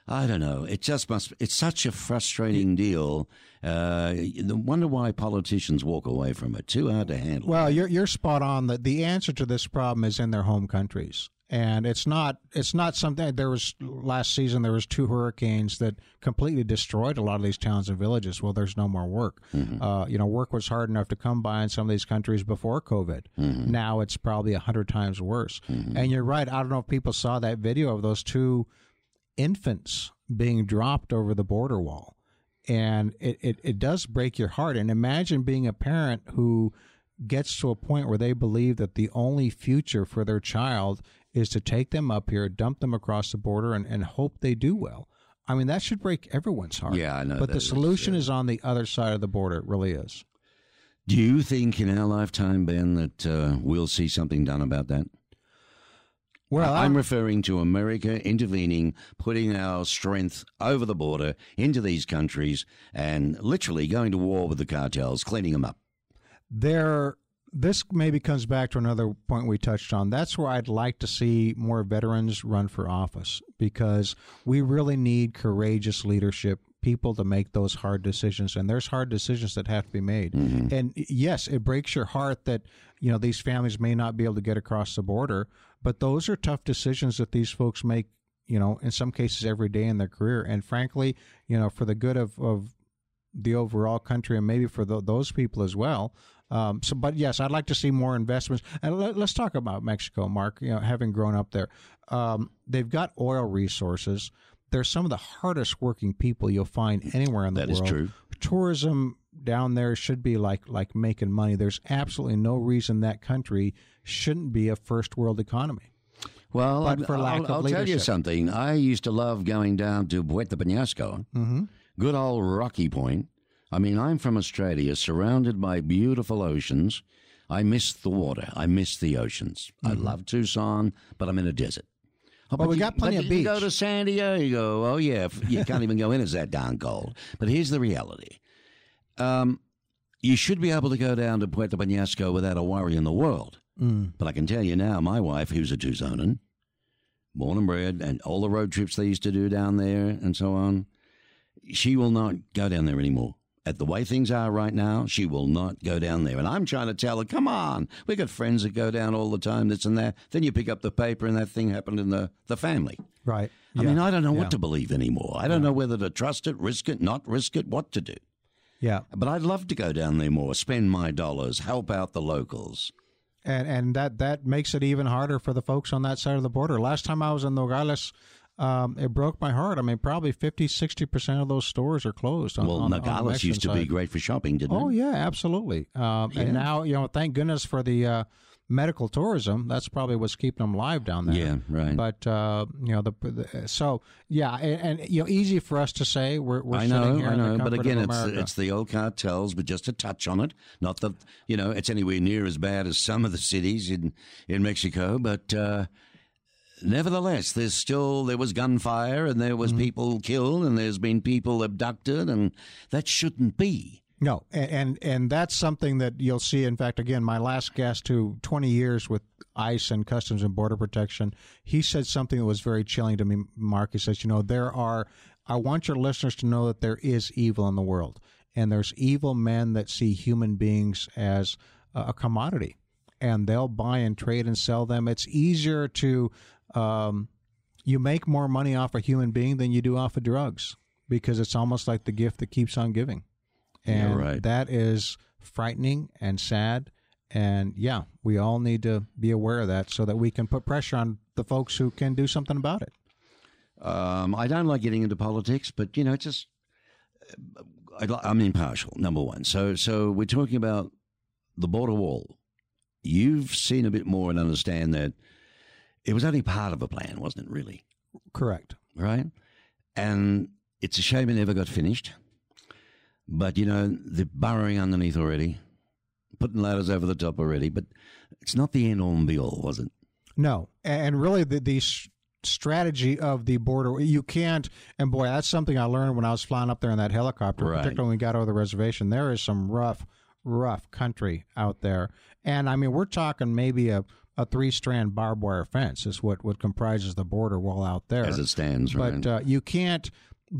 I don't know. It just must, it's such a frustrating deal. Uh, wonder why politicians walk away from it. Too hard to handle. Well, you're you're spot on. that the answer to this problem is in their home countries, and it's not it's not something. There was last season there was two hurricanes that completely destroyed a lot of these towns and villages. Well, there's no more work. Mm-hmm. Uh, you know, work was hard enough to come by in some of these countries before COVID. Mm-hmm. Now it's probably a hundred times worse. Mm-hmm. And you're right. I don't know if people saw that video of those two infants being dropped over the border wall and it, it, it does break your heart and imagine being a parent who gets to a point where they believe that the only future for their child is to take them up here dump them across the border and, and hope they do well. I mean that should break everyone's heart. Yeah, I know but the is, solution uh, is on the other side of the border. It really is. Do you think in our lifetime, Ben, that uh, we'll see something done about that? well I'm referring to America intervening, putting our strength over the border into these countries, and literally going to war with the cartels, cleaning them up. there this maybe comes back to another point we touched on. That's where i'd like to see more veterans run for office because we really need courageous leadership people to make those hard decisions and there's hard decisions that have to be made. Mm-hmm. And yes it breaks your heart that you know these families may not be able to get across the border but those are tough decisions that these folks make you know in some cases every day in their career. And frankly you know for the good of, of the overall country and maybe for tho- those people as well. Um, so, but yes, I'd like to see more investments. And let, us talk about Mexico, Mark. You know, having grown up there, um, they've got oil resources. They're some of the hardest working people you'll find anywhere in the That is world. true. Tourism down there should be like like making money. There's absolutely no reason that country shouldn't be a first world economy. Well, But for lack I'll, of I'll tell you something. I used to love going down to Puerto Penasco, Mm-hmm. good old Rocky Point. I mean, I'm from Australia, surrounded by beautiful oceans. I miss the water. I miss the oceans. I love Tucson, but I'm in a desert. Oh, Well, we you- got plenty of you go to San Diego. Oh yeah, you can't even go in. It's that darn cold. But here's the reality. Um, you should be able to go down to Puerto Penasco without a worry in the world. Mm. But I can tell you now, my wife, who's a Tucsonan, born and bred, and all the road trips they used to do down there and so on, she will not go down there anymore. At the way things are right now, she will not go down there. And I'm trying to tell her, come on, we got friends that go down all the time, this and that. Then you pick up the paper and that thing happened in the, the family. Right. I mean, I don't know Yeah. what to believe anymore. I don't know whether to trust it, risk it, not risk it, what to do. Yeah. But I'd love to go down there more, spend my dollars, help out the locals. and and that that makes it even harder for the folks on that side of the border. Last time I was in Nogales, um, it broke my heart. I mean, probably 50, 60 percent of those stores are closed. On, Well, on, on Nogales Mexican used to be great for shopping, didn't Oh it? Oh, yeah, absolutely. Um, Yeah. And now you know, thank goodness for the uh, medical tourism. That's probably what's keeping them live down there. Yeah, right. But uh, you know, the, the so yeah, and, and you know, easy for us to say we're, we're I sitting know, here I know, but again, it's it's the old cartels, but just a touch on it. Not that you know it's anywhere near as bad as some of the cities in in Mexico, but uh, nevertheless, there's still there was gunfire and there was Mm-hmm. people killed and there's been people abducted, and that shouldn't be. No, a- and and that's something that you'll see. In fact, again, my last guest, who 20 years with ICE and Customs and Border Protection, he said something that was very chilling to me. Mark, he says, you know, there are. I want your listeners to know that there is evil in the world, and there's evil men that see human beings as a commodity, and they'll buy and trade and sell them. It's easier to. Um, you make more money off a human being than you do off of drugs because it's almost like the gift that keeps on giving and right. that is frightening and sad and yeah we all need to be aware of that so that we can put pressure on the folks who can do something about it Um, I don't like getting into politics, but you know, it's just I, I'm impartial. Number one, so so we're talking about the border wall. You've seen a bit more and understand that it was only part of a plan, wasn't it? Really, correct right? And it's a shame it never got finished. But you know, they're burrowing underneath already, putting ladders over the top already. But it's not the end all and be all, was it? no and really the, the strategy of the border you can't and boy that's something i learned when i was flying up there in that helicopter Right. particularly when we got over the reservation there is some rough rough country out there and i mean we're talking maybe a a three strand barbed wire fence is what, what comprises the border wall out there. As it stands, right? But uh, you can't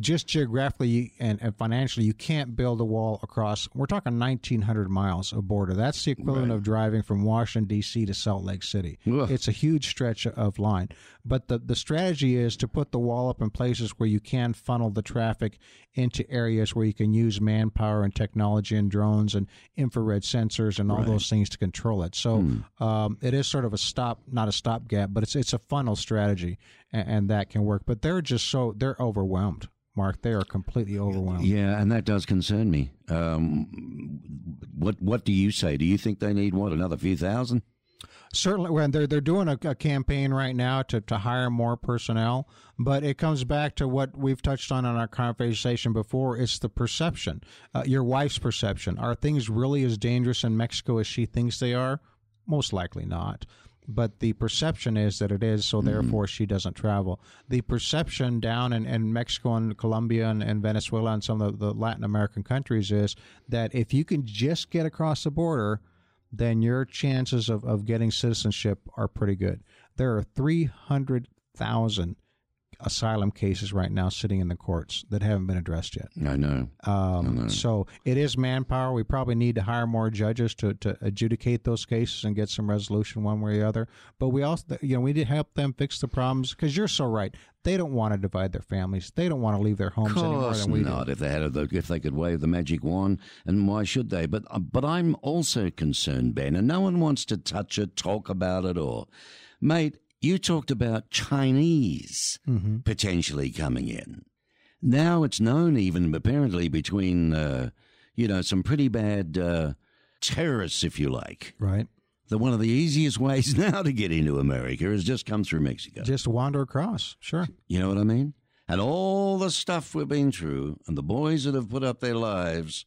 just geographically and, and financially, you can't build a wall across. We're talking 1,900 miles of border. That's the equivalent of driving from Washington D.C. to Salt Lake City. Ugh. It's a huge stretch of line. But the the strategy is to put the wall up in places where you can funnel the traffic into areas where you can use manpower and technology and drones and infrared sensors and all those things to control it. So um, it is sort of a stop, not a stopgap, but it's it's a funnel strategy, and, and that can work. But they're just so they're overwhelmed. Mark, they are completely overwhelmed. Yeah, and that does concern me. Um, what What do you say? Do you think they need what another few thousand? Certainly, well, they're they're doing a, a campaign right now to, to hire more personnel, but it comes back to what we've touched on in our conversation before. It's the perception, uh, your wife's perception. Are things really as dangerous in Mexico as she thinks they are? Most likely not. But the perception is that it is, so therefore she doesn't travel. The perception down in, in Mexico and Colombia and, and Venezuela and some of the Latin American countries is that if you can just get across the border, then your chances of, of getting citizenship are pretty good. There are 300,000 asylum cases right now sitting in the courts that haven't been addressed yet. I know. Um, so it is manpower. We probably need to hire more judges to, to adjudicate those cases and get some resolution one way or the other. But we also, you know, we need to help them fix the problems because you're so right. They don't want to divide their families. They don't want to leave their homes Of any more course than we not. do. If they had, a, if they could wave the magic wand, and why should they? But uh, but I'm also concerned, Ben, and no one wants to touch it, talk about it, or, mate. You talked about Chinese Mm-hmm. potentially coming in. Now it's known, even apparently, between uh, you know some pretty bad uh, terrorists, if you like, Right. that one of the easiest ways now to get into America is just come through Mexico. Just wander across. Sure. You know what I mean? And all the stuff we've been through, and the boys that have put up their lives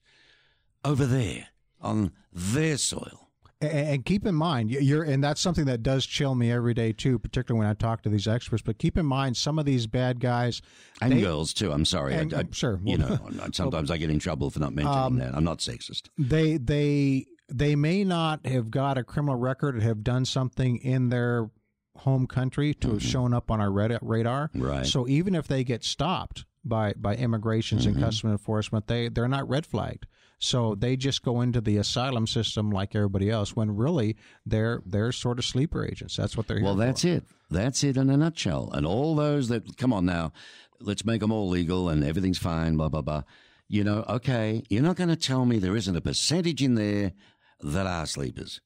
over there on their soil. And, keep in mind, you're, and that's something that does chill me every day too, particularly when I talk to these experts. But keep in mind, some of these bad guys and they, girls too. I'm sorry, and, I, I, sure. You know, sometimes I get in trouble for not mentioning um, that. I'm not sexist. They they they may not have got a criminal record or have done something in their home country to mm-hmm. have shown up on our Reddit radar. Right. So even if they get stopped by by immigrations mm-hmm. and customs enforcement, they they're not red flagged. So they just go into the asylum system like everybody else, when really they're they're sort of sleeper agents. That's what they're. Well, that's for. it. That's it in a nutshell. And all those that come on now, let's make them all legal and everything's fine. Blah blah blah. You know, okay, you're not going to tell me there isn't a percentage in there that are sleepers.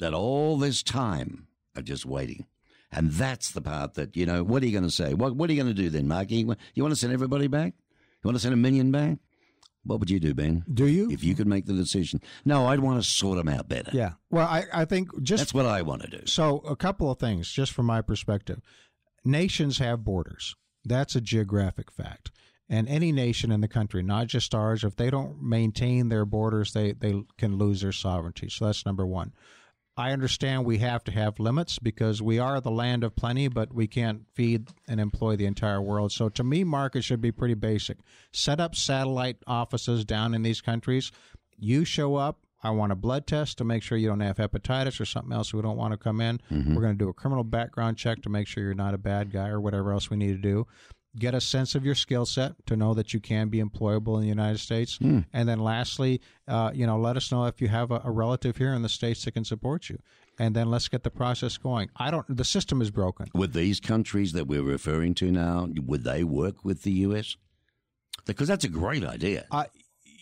That all this time are just waiting. And that's the part that, you know, what are you going to say? What, what are you going to do then, Mark? You, you want to send everybody back? You want to send a million back? What would you do, Ben? Do you? If you could make the decision. No, I'd want to sort them out better. Yeah. Well, I, I think just. That's what I want to do. So, a couple of things, just from my perspective. Nations have borders. That's a geographic fact. And any nation in the country, not just ours, if they don't maintain their borders, they, they can lose their sovereignty. So that's number one. I understand we have to have limits because we are the land of plenty, but we can't feed and employ the entire world. So to me, markets should be pretty basic. Set up satellite offices down in these countries. You show up. I want a blood test to make sure you don't have hepatitis or something else we don't want to come in. Mm-hmm. We're going to do a criminal background check to make sure you're not a bad guy or whatever else we need to do get a sense of your skill set to know that you can be employable in the United States. Mm. And then lastly, uh, you know, let us know if you have a, a, relative here in the States that can support you. And then let's get the process going. I don't, the system is broken. With these countries that we're referring to now, would they work with the U.S.? Because that's a great idea. Uh,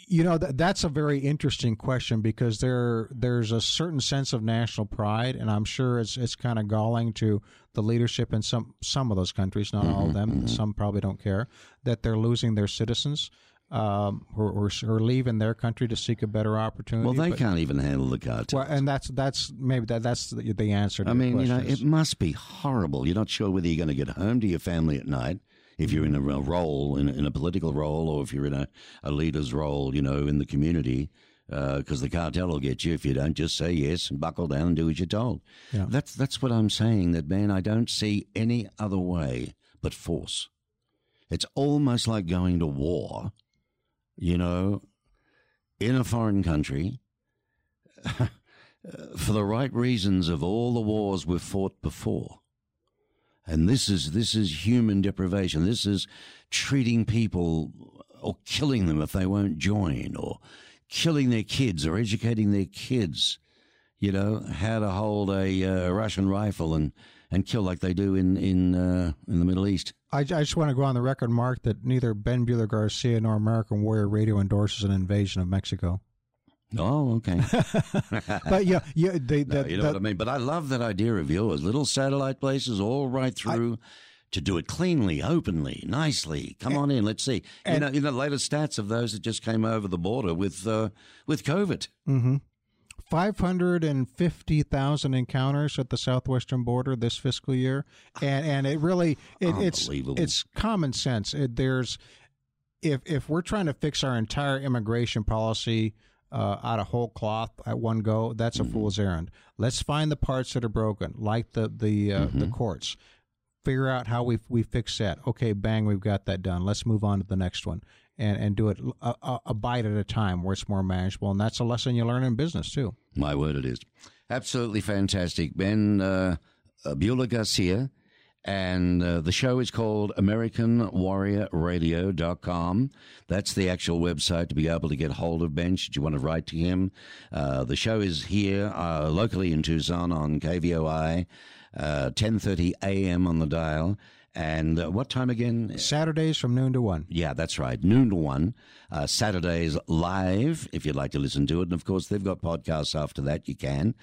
you know th- that's a very interesting question because there there's a certain sense of national pride, and I'm sure it's it's kind of galling to the leadership in some some of those countries, not mm-hmm, all of them. Mm-hmm. Some probably don't care that they're losing their citizens. Um, or, or, or leaving their country to seek a better opportunity. Well, they but, can't even handle the cartels. Well, and that's that's maybe that that's the, the answer. I mean, you know, it must be horrible. You're not sure whether you're going to get home to your family at night if you're in a role, in, in a political role, or if you're in a, a leader's role, you know, in the community, because uh, the cartel will get you if you don't just say yes and buckle down and do as you're told. Yeah. That's that's what I'm saying. That man, I don't see any other way but force. It's almost like going to war, you know, in a foreign country. for the right reasons of all the wars we've fought before. And this is this is human deprivation. This is treating people or killing them if they won't join, or killing their kids or educating their kids. You know how to hold a uh, Russian rifle and and kill like they do in in uh, in the Middle East. I, I, just want to go on the record, Mark, that neither Ben Buehler Garcia nor American Warrior Radio endorses an invasion of Mexico. Oh, okay. but yeah, yeah, they, no, you know what I mean. But I love that idea of yours. Little satellite places all right through. I, to do it cleanly, openly, nicely. Come and, on in. Let's see. And, you know, in the latest stats of those that just came over the border with uh, with COVID. Mm-hmm. 550,000 encounters at the southwestern border this fiscal year, and and it really it, it's it's common sense. It, there's if if we're trying to fix our entire immigration policy uh, out of whole cloth at one go, that's a mm-hmm. fool's errand. Let's find the parts that are broken, like the the uh, mm-hmm. the courts. Figure out how we we fix that. Okay, bang, we've got that done. Let's move on to the next one and and do it a, a, a bite at a time, where it's more manageable. And that's a lesson you learn in business too. My word, it is absolutely fantastic, Ben uh, Buehler Garcia and uh, the show is called AmericanWarriorRadio.com. That's the actual website to be able to get hold of Ben should you want to write to him. Uh, the show is here uh, locally in Tucson on KVOI, 10:30 uh, a.m. on the dial. And uh, what time again? Saturdays from noon to one. Yeah, that's right. Noon to one. Uh, Saturdays live, if you'd like to listen to it. And of course, they've got podcasts after that. You can.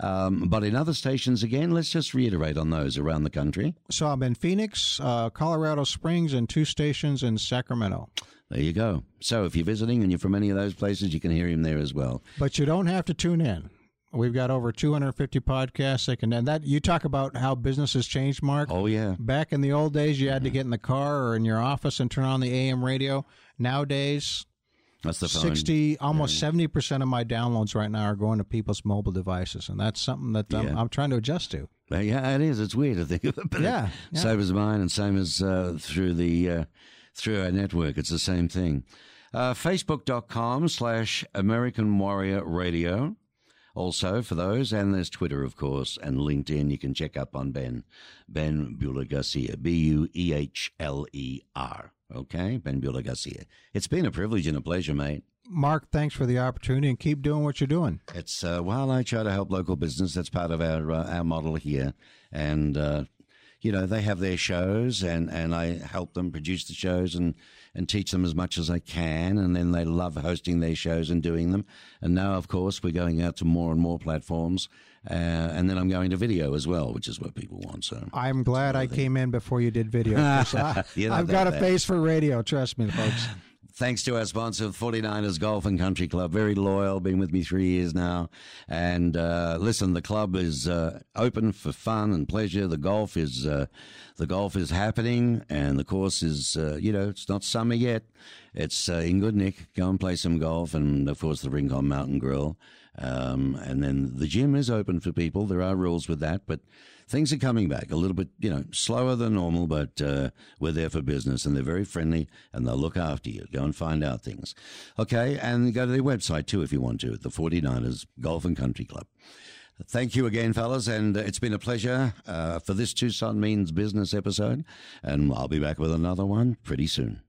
Um, but in other stations, again, let's just reiterate on those around the country. So I'm in Phoenix, uh, Colorado Springs, and two stations in Sacramento. There you go. So if you're visiting and you're from any of those places, you can hear him there as well. But you don't have to tune in. We've got over 250 podcasts. They can, and that you talk about how business has changed, Mark. Oh yeah. Back in the old days, you had mm-hmm. to get in the car or in your office and turn on the AM radio. Nowadays, That's the phone. 60, almost 70% of my downloads right now are going to people's mobile devices. And that's something that I'm, Yeah. I'm trying to adjust to. Uh, yeah, it is. It's weird to think of it, but Yeah, yeah. same as mine, and same as uh, through the uh, through our network. It's the same thing. Uh, Facebook.com slash American Warrior Radio. Also for those, and there's Twitter, of course, and LinkedIn. You can check up on Ben, Ben Buehler Garcia, B U E H L E R. Okay, Ben Buehler Garcia. It's been a privilege and a pleasure, mate. Mark, thanks for the opportunity and keep doing what you're doing. It's uh, while I try to help local business, that's part of our uh, our model here, and uh, you know they have their shows, and, and I help them produce the shows and and teach them as much as I can, and then they love hosting their shows and doing them. And now, of course, we're going out to more and more platforms, uh, and then I'm going to video as well, which is what people want. So I'm glad I came in before you did video. I, have that got a bad. face for radio. Trust me, folks. Thanks to our sponsor, 49ers Golf and Country Club. Very loyal, been with me three years now. And uh, listen, the club is uh, open for fun and pleasure. The golf is uh, the golf is happening, and the course is uh, you know it's not summer yet. It's uh, in good nick. Go and play some golf, and of course the Rincon Mountain Grill. Um, and then the gym is open for people. There are rules with that, but things are coming back a little bit, you know, slower than normal, but uh, we're there for business and they're very friendly and they'll look after you. Go and find out things. Okay, and go to their website too if you want to, the 49ers Golf and Country Club. Thank you again, fellas, and uh, it's been a pleasure uh, for this Tucson Means Business episode, and I'll be back with another one pretty soon.